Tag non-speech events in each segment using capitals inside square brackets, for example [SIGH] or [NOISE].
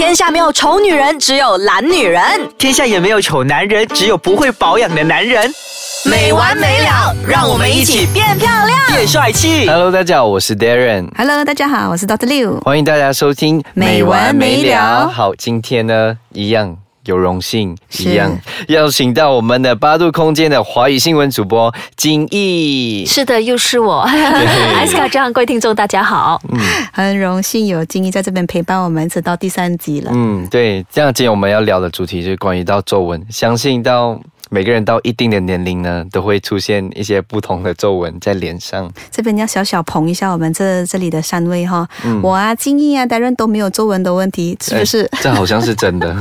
天下没有丑女人，只有懒女人。天下也没有丑男人，只有不会保养的男人。没完没了，让我们一起变漂亮。变帅气。Hello，大家好，我是 Darren，Hello，大家好，我是 Dr. Liu。欢迎大家收听没完没了好，今天呢，一样有荣幸，一样邀请到我们的八度空间的华语新闻主播金毅。是的，又是我，艾斯卡这样，各位听众大家好。嗯很荣幸有金毅在这边陪伴我们，直到第三集了。嗯，对，这样今天我们要聊的主题就是关于到皱纹，相信到。每个人到一定的年龄呢，都会出现一些不同的皱纹在脸上。这边要小小捧一下我们这这里的三位哈，嗯我啊、金毅啊、达人都没有皱纹的问题，是不是？哎这好像是真的。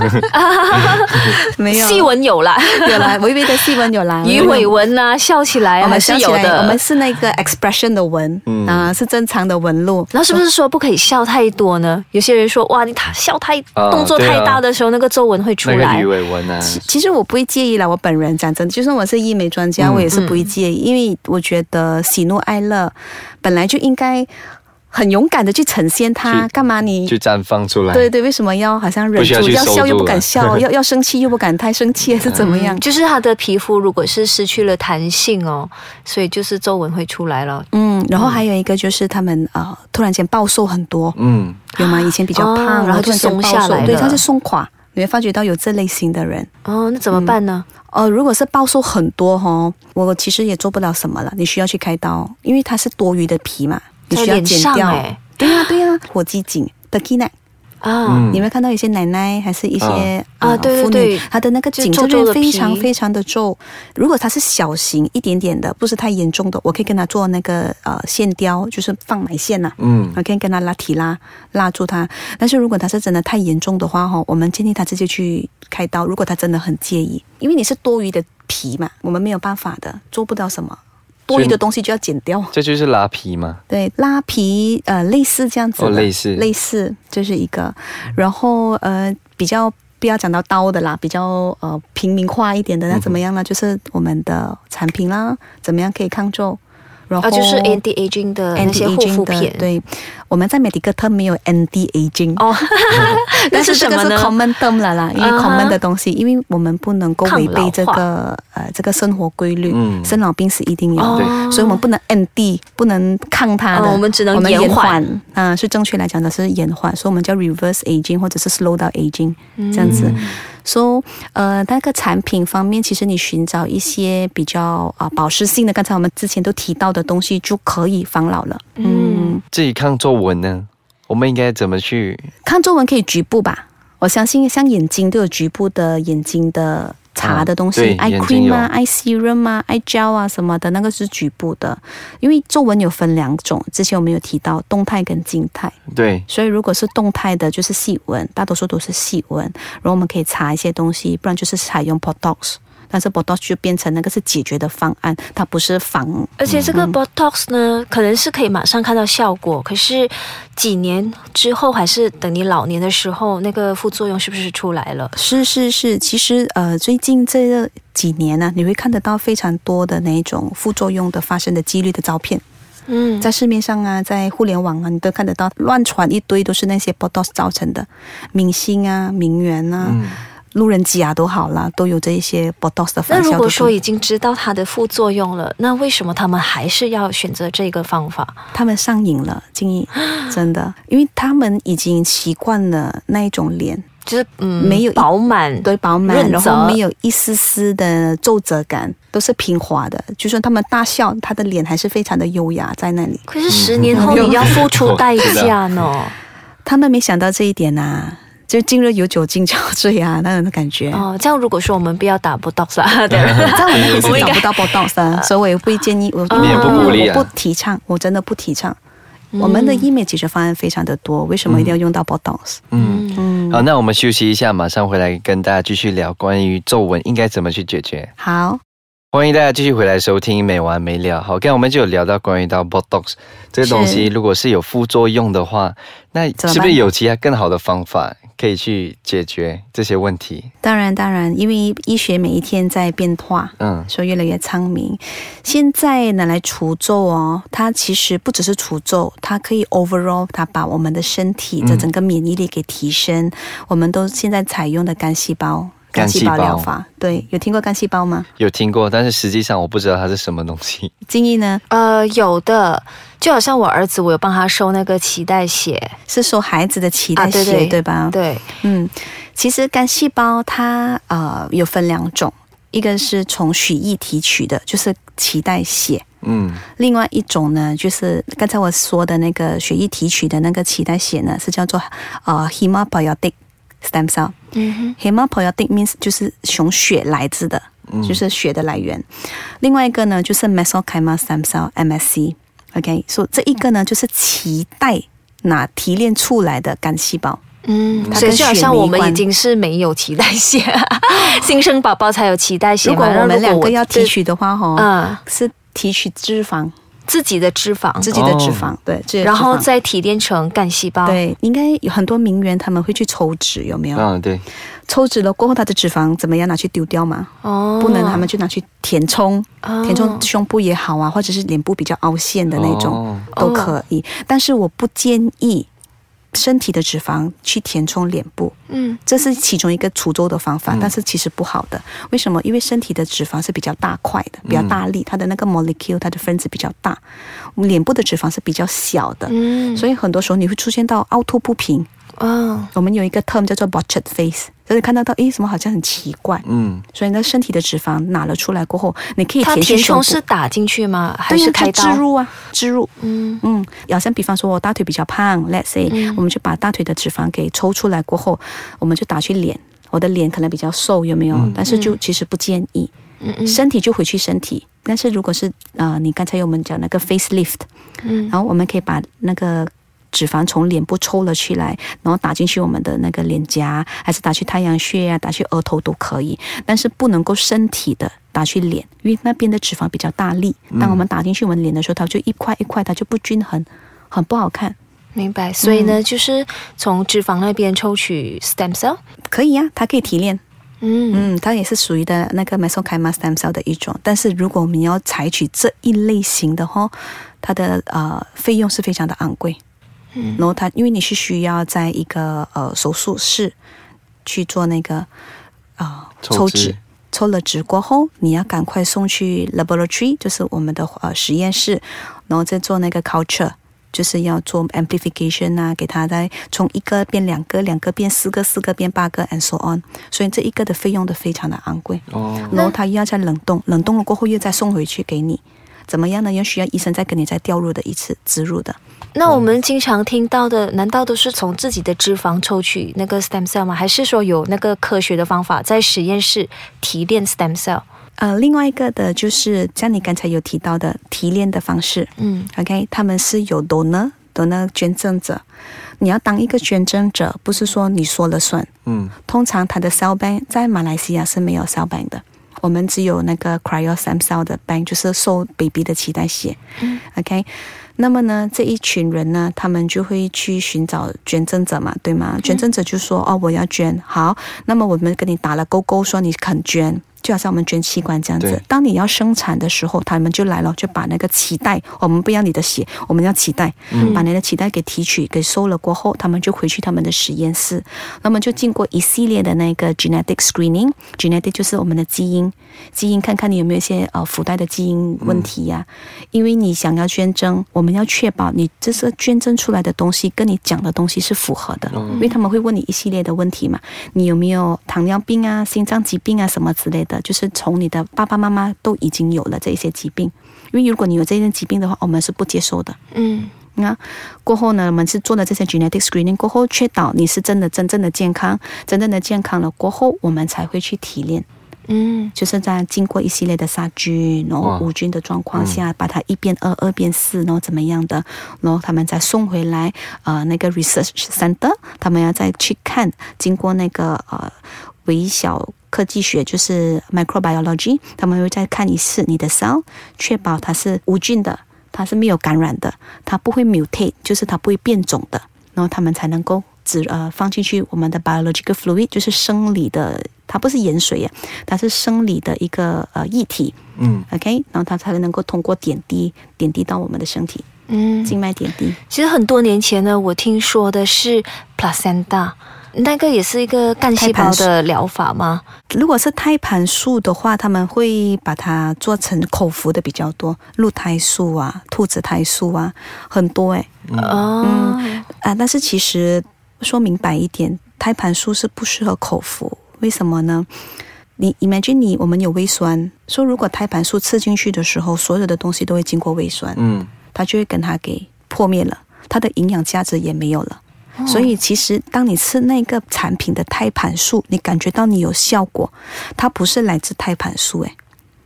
没 [LAUGHS] 有 [LAUGHS] 细纹有啦，有啦，微微的细纹有啦，[LAUGHS] 鱼尾纹啊，笑起来我们是有的。我们是那个 expression 的纹、嗯啊，是正常的纹路。然后是不是说不可以笑太多呢？有些人说，哇，你他笑太啊动作太大的时候，那个皱纹会出来那个鱼。尾纹啊，其实我不会介意啦，我本人讲真的，就算我是医美专家，嗯我也是不会介意，因为我觉得喜怒哀乐本来就应该很勇敢的去呈现它，干嘛你？去绽放出来。对对，为什么要好像忍住，要要笑又不敢笑，[LAUGHS] 要要生气又不敢太生气，还是怎么样？就是他的皮肤如果是失去了弹性哦，所以就是皱纹会出来了。嗯，然后还有一个就是他们呃突然间暴瘦很多，嗯，有吗？以前比较哦胖，然后就然后突然间松暴瘦，对，下来对他是松垮。你会发觉到有这类型的人，哦，那怎么办呢？呃，如果是暴瘦很多哈，我其实也做不了什么了，你需要去开刀，因为它是多余的皮嘛，你需要剪掉。对呀、对呀、火鸡颈的 k 奶，啊，嗯你会看到一些奶奶还是一些啊呃妇女对对对她的那个就颈这边非常非常的皱。如果她是小型一点点的，不是太严重的，我可以跟她做那个呃线雕，就是放埋线呐、嗯我可以跟她拉提拉拉住她。但是如果她是真的太严重的话哈，我们建议她直接去开刀。如果她真的很介意，因为你是多余的皮嘛，我们没有办法的，做不到什么。多余的东西就要剪掉。这就是拉皮吗。对，拉皮呃类似这样子的，哦类似类似这是一个，然后呃比较不要讲到刀的啦，比较呃平民化一点的，那怎么样呢？就是我们的产品啦，怎么样可以抗皱，然后啊，就是 anti aging 的那些护 anti-aging 肤片。的对，我们在 medical term 没有 anti aging 哦，[LAUGHS] 那但是这个是是什么呢？common term 了啦，因为啊 common 的东西，因为我们不能够违背这个呃这个生活规律，嗯生老病死一定有，哦所以我们不能 anti，不能抗它的，哦我们只能延缓缓，啊、是正确来讲的是延缓，所以我们叫 reverse aging 或者是 slow down aging 这样子。所以，呃，那个产品方面，其实你寻找一些比较啊、保湿性的，刚才我们之前都提到的东西，就可以防老了。嗯，至于抗皱纹呢，我们应该怎么去？抗皱纹可以局部吧？我相信像眼睛都有局部的眼睛的擦的东西、啊 eye cream 有啊、eye serum 啊、eye gel 啊什么的，那个是局部的。因为皱纹有分两种，之前我们有提到动态跟静态。对，所以如果是动态的，就是细纹，大多数都是细纹，然后我们可以擦一些东西，不然就是采用 Botox。但是 Botox 就变成那个是解决的方案，它不是防。而且这个 Botox 呢，可能是可以马上看到效果，可是几年之后，还是等你老年的时候，那个副作用是不是出来了？是是是，其实呃，最近这几年呢、你会看得到非常多的那一种副作用的发生的几率的照片，嗯，在市面上啊，在互联网啊，你都看得到，乱传一堆都是那些 Botox 造成的，明星啊、名媛啊、嗯，路人甲都好啦，都有这一些 Botox 的那反效的。如果说已经知道它的副作用了，那为什么他们还是要选择这个方法？他们上瘾了，建议 [GASPS] 真的，因为他们已经习惯了那一种脸，就是嗯，没有饱满，对饱满，然后没有一丝丝的皱褶感，都是平滑的。就算他们大笑，他的脸还是非常的优雅在那里。可是十年后你要付出 [LAUGHS] 代价呢。[LAUGHS] 他们没想到这一点啊，就今日有酒今朝醉啊，那种的感觉。哦，这样如果说我们不要打 Botox [LAUGHS] 啊，对在我们也是找不到 Botox 啊，所以我也不会建议我，你也不鼓励啊我不提倡，我真的不提倡。我们的医美解决方案非常的多，为什么一定要用到 Botox？嗯。嗯，好，那我们休息一下，马上回来跟大家继续聊关于皱纹应该怎么去解决。好，欢迎大家继续回来收听没完没了。好，刚才我们就有聊到关于到 Botox 这个东西，如果是有副作用的话，那是不是有其他更好的方法可以去解决这些问题？当然，当然，因为医学每一天在变化，嗯所以越来越昌明。现在拿来除皱哦，它其实不只是除皱，它可以 overall，它把我们的身体的整个免疫力给提升。我们都现在采用的干细胞。干细胞疗法，对，有听过干细胞吗？有听过，但是实际上我不知道它是什么东西。金毅呢，呃，有的，就好像我儿子，我有帮他收那个脐带血，是收孩子的脐带啊对血，对吧？对，嗯，其实干细胞它呃有分两种，一个是从血液提取的，就是脐带血。嗯另外一种呢，就是刚才我说的那个血液提取的那个脐带血呢，是叫做呃 hematopoietic stem cell。嗯哼 hematopoietic means 就是从血来自的，嗯就是血的来源。另外一个呢，就是 mesenchymal stem cell MSC。OK，所、以这一个呢，就是脐带那提炼出来的干细胞。嗯，所以就好像我们已经是没有脐带血，[LAUGHS] 新生宝宝才有脐带血嘛。如果我们两个要提取的话，哈、嗯，是提取脂肪，自己的脂肪，自己的脂肪，对，自己然后再提炼成干细胞。，对，应该有很多名媛他们会去抽脂，有没有？嗯，对，抽脂了过后，他的脂肪怎么样拿去丢掉嘛？哦，不能，他们就拿去填充，哦填充胸部也好啊，或者是脸部比较凹陷的那种、哦都可以。但是我不建议身体的脂肪去填充脸部，嗯这是其中一个除皱的方法，嗯但是其实不好的。为什么？因为身体的脂肪是比较大块的，比较大嗯粒，它的那个 molecule 它的分子比较大，我们脸部的脂肪是比较小的。嗯，所以很多时候你会出现到凹凸不平。哦，我们有一个 term 叫做 botched face，就是看到到，诶，什么好像很奇怪。嗯所以呢，身体的脂肪拿了出来过后，你可以填填充是打进去吗？还是开刀？植入啊，植入。嗯嗯，好像比方说我大腿比较胖，let's say，、嗯我们就把大腿的脂肪给抽出来过后，我们就打去脸。我的脸可能比较瘦，有没有？嗯但是就其实不建议，嗯嗯身体就回去身体。但是如果是呃，你刚才有我们讲那个 facelift，嗯然后我们可以把那个脂肪从脸部抽了起来，然后打进去我们的那个脸颊，还是打去太阳穴啊，打去额头都可以，但是不能够身体的打去脸，因为那边的脂肪比较大力。当我们打进去我们脸的时候，它就一块一块，它就不均衡，很不好看。明白。所以呢，就是从脂肪那边抽取 stem cell。可以呀、它可以提炼，嗯嗯，它也是属于的那个 mesenchymal stem cell 的一种。但是如果我们要采取这一类型的话，它的呃费用是非常的昂贵。嗯然后他因为你是需要在一个呃手术室去做那个呃抽脂抽了脂过后，你要赶快送去 laboratory，就是我们的呃实验室，然后再做那个 culture，就是要做 amplification 啊，给它再从一个变两个，两个变四个，四个变八个，and so on。所以这一个的费用都非常的昂贵，哦，然后它又要再冷冻，冷冻了过后又再送回去给你。怎么样呢？要需要医生再跟你再调入的一次植入的。那我们经常听到的，难道都是从自己的脂肪抽取那个 stem cell 吗？还是说有那个科学的方法在实验室提炼 stem cell？呃，另外一个的就是像你刚才有提到的提炼的方式嗯，OK，他们是有 donor donor 捐赠者，你要当一个捐赠者，不是说你说了算。嗯通常他的 cell bank 在马来西亚是没有 cell bank 的，我们只有那个 cryo stem cell 的 bank，就是收 baby 的脐带血。嗯 OK，那么呢，这一群人呢，他们就会去寻找捐赠者嘛，对吗？捐赠者就说：“哦，我要捐。”好，那么我们跟你打了勾勾，说你肯捐。就好像我们捐器官这样子，当你要生产的时候，他们就来了，就把那个脐带，我们不要你的血，我们要脐带，嗯。把你的脐带给提取、给收了过后，他们就回去他们的实验室，那么就经过一系列的那个 genetic screening，genetic 就是我们的基因，基因看看你有没有一些呃附带的基因问题呀、因为你想要捐赠，我们要确保你这是捐赠出来的东西跟你讲的东西是符合的，因为他们会问你一系列的问题嘛，你有没有糖尿病啊、心脏疾病啊什么之类的，就是从你的爸爸妈妈都已经有了这一些疾病，因为如果你有这些疾病的话，我们是不接受的。嗯那过后呢，我们是做了这些 genetic screening 过后，确保你是真的真正的健康，真正的健康了过后，我们才会去提炼。嗯就是在经过一系列的杀菌，然后无菌的状况下，把它一变二，二变四，然后怎么样的，然后他们再送回来，呃，那个 research center，他们要再去看，经过那个呃微小科技学，就是 microbiology，他们会再看一次你的 cell，确保它是无菌的，它是没有感染的，它不会 mutate，就是它不会变种的，然后他们才能够只呃放进去我们的 biological fluid，就是生理的，它不是盐水呀，它是生理的一个呃液体嗯，，OK，然后它才能够通过点滴点滴到我们的身体，嗯，静脉点滴。其实很多年前呢，我听说的是 placenta，那个也是一个干细胞的疗法吗？如果是胎盘素的话，他们会把它做成口服的比较多，鹿胎素啊、兔子胎素啊，很多诶。哦，啊，但是其实说明白一点，胎盘素是不适合口服，为什么呢？你 imagine 你我们有胃酸，说如果胎盘素吃进去的时候，所有的东西都会经过胃酸，嗯，它就会跟它给破灭了，它的营养价值也没有了。所以其实当你吃那个产品的胎盘素，你感觉到你有效果，它不是来自胎盘素，诶，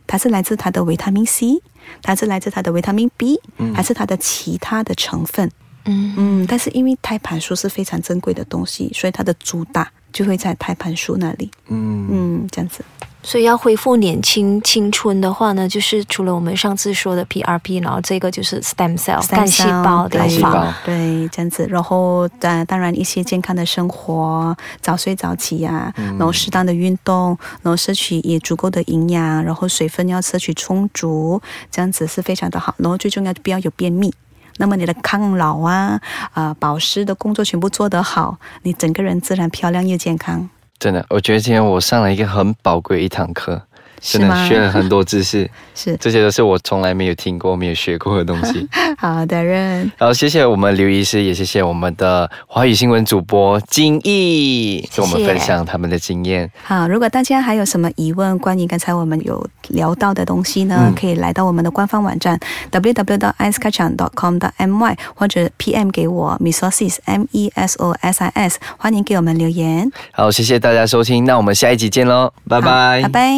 它是来自它的维他命 C，它是来自它的维他命 B，、还是它的其他的成分。嗯嗯，但是因为胎盘素是非常珍贵的东西，所以它的主打就会在胎盘素那里。嗯嗯，这样子。所以要恢复年轻青春的话呢，就是除了我们上次说的 PRP，然后这个就是 stem cell 干细胞疗干细胞法。对，这样子。然后当当然一些健康的生活，早睡早起呀、然后适当的运动，然后摄取也足够的营养，然后水分要摄取充足，这样子是非常的好。然后最重要不要有便秘。那么你的抗老啊、啊、保湿的工作全部做得好，你整个人自然漂亮又健康。真的，我觉得今天我上了一个很宝贵一堂课，真的学了很多知识，[LAUGHS] 是。这些都是我从来没有听过、没有学过的东西。[LAUGHS] 好的人，然后谢谢我们刘医师，也谢谢我们的华语新闻主播金毅，跟我们分享他们的经验。好，如果大家还有什么疑问，关于刚才我们有聊到的东西呢，嗯。可以来到我们的官方网站 w w w i c e k a c h a n g c o m m y 或者 PM 给我 mesosis m e s o s i s，欢迎给我们留言，好，谢谢大家收听，那我们下一集见喽，拜拜，拜拜。